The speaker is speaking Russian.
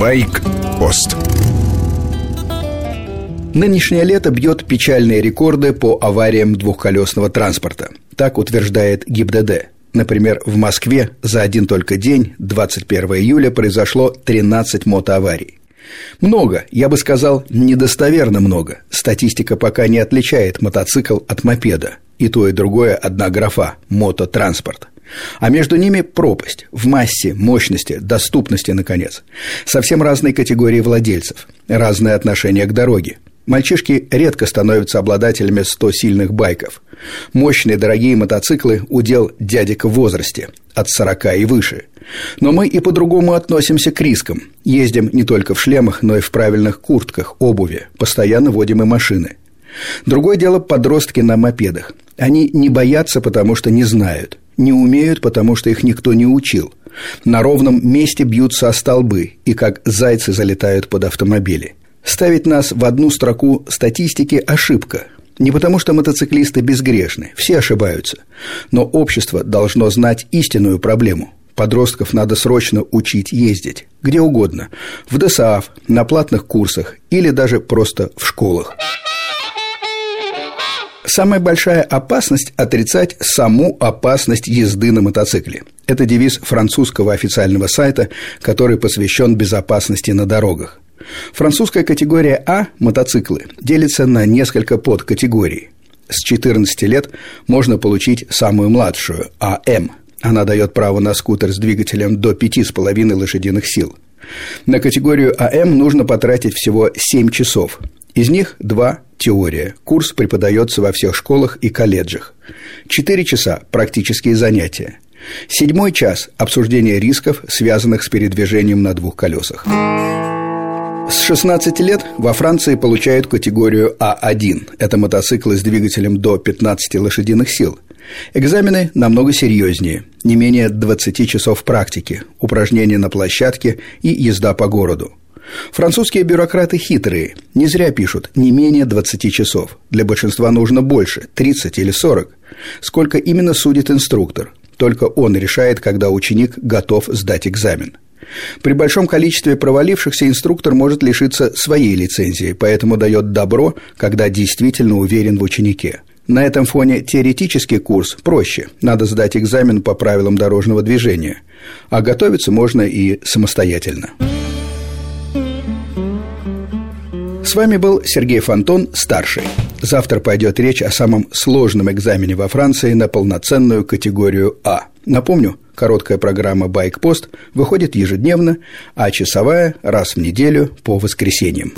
Байк-пост Нынешнее лето бьет печальные рекорды по авариям двухколесного транспорта. Так утверждает ГИБДД. Например, в Москве за один только день, 21 июля, произошло 13 мотоаварий. Много, я бы сказал, недостоверно много. Статистика пока не отличает мотоцикл от мопеда. И то, и другое одна графа – мототранспорт. А между ними пропасть в массе, мощности, доступности, наконец. Совсем разные категории владельцев, разное отношение к дороге. Мальчишки редко становятся обладателями 100 сильных байков. Мощные дорогие мотоциклы – удел дядек в возрасте, от 40 и выше. Но мы и по-другому относимся к рискам. Ездим не только в шлемах, но и в правильных куртках, обуви, постоянно водим и машины. Другое дело подростки на мопедах. Они не боятся, потому что не знают, не умеют, потому что их никто не учил. На ровном месте бьются о столбы и как зайцы залетают под автомобили. Ставить нас в одну строку статистики – ошибка. Не потому, что мотоциклисты безгрешны, все ошибаются. Но общество должно знать истинную проблему. Подростков надо срочно учить ездить. Где угодно. В ДСАФ, на платных курсах или даже просто в школах. Самая большая опасность – отрицать саму опасность езды на мотоцикле. Это девиз французского официального сайта, который посвящен безопасности на дорогах. Французская категория А – мотоциклы – делится на несколько подкатегорий. С 14 лет можно получить самую младшую – АМ. Она дает право на скутер с двигателем до 5,5 лошадиных сил. На категорию АМ нужно потратить всего 7 часов. Из них 2 – теория. Курс преподается во всех школах и колледжах. 4 часа – практические занятия. Седьмой час – обсуждение рисков, связанных с передвижением на двух колесах. С 16 лет во Франции получают категорию А1. Это мотоциклы с двигателем до 15 лошадиных сил. Экзамены намного серьезнее, не менее 20 часов практики, упражнения на площадке и езда по городу. Французские бюрократы хитрые, не зря пишут «не менее 20 часов». Для большинства нужно больше – 30 или 40. Сколько именно судит инструктор? Только он решает, когда ученик готов сдать экзамен – при большом количестве провалившихся инструктор может лишиться своей лицензии, поэтому дает добро, когда действительно уверен в ученике. На этом фоне теоретический курс проще. Надо сдать экзамен по правилам дорожного движения. А готовиться можно и самостоятельно. С вами был Сергей Фонтон, старший. Завтра пойдет речь о самом сложном экзамене во Франции на полноценную категорию А. Напомню, короткая программа «Байкпост» выходит ежедневно, а часовая – раз в неделю по воскресеньям.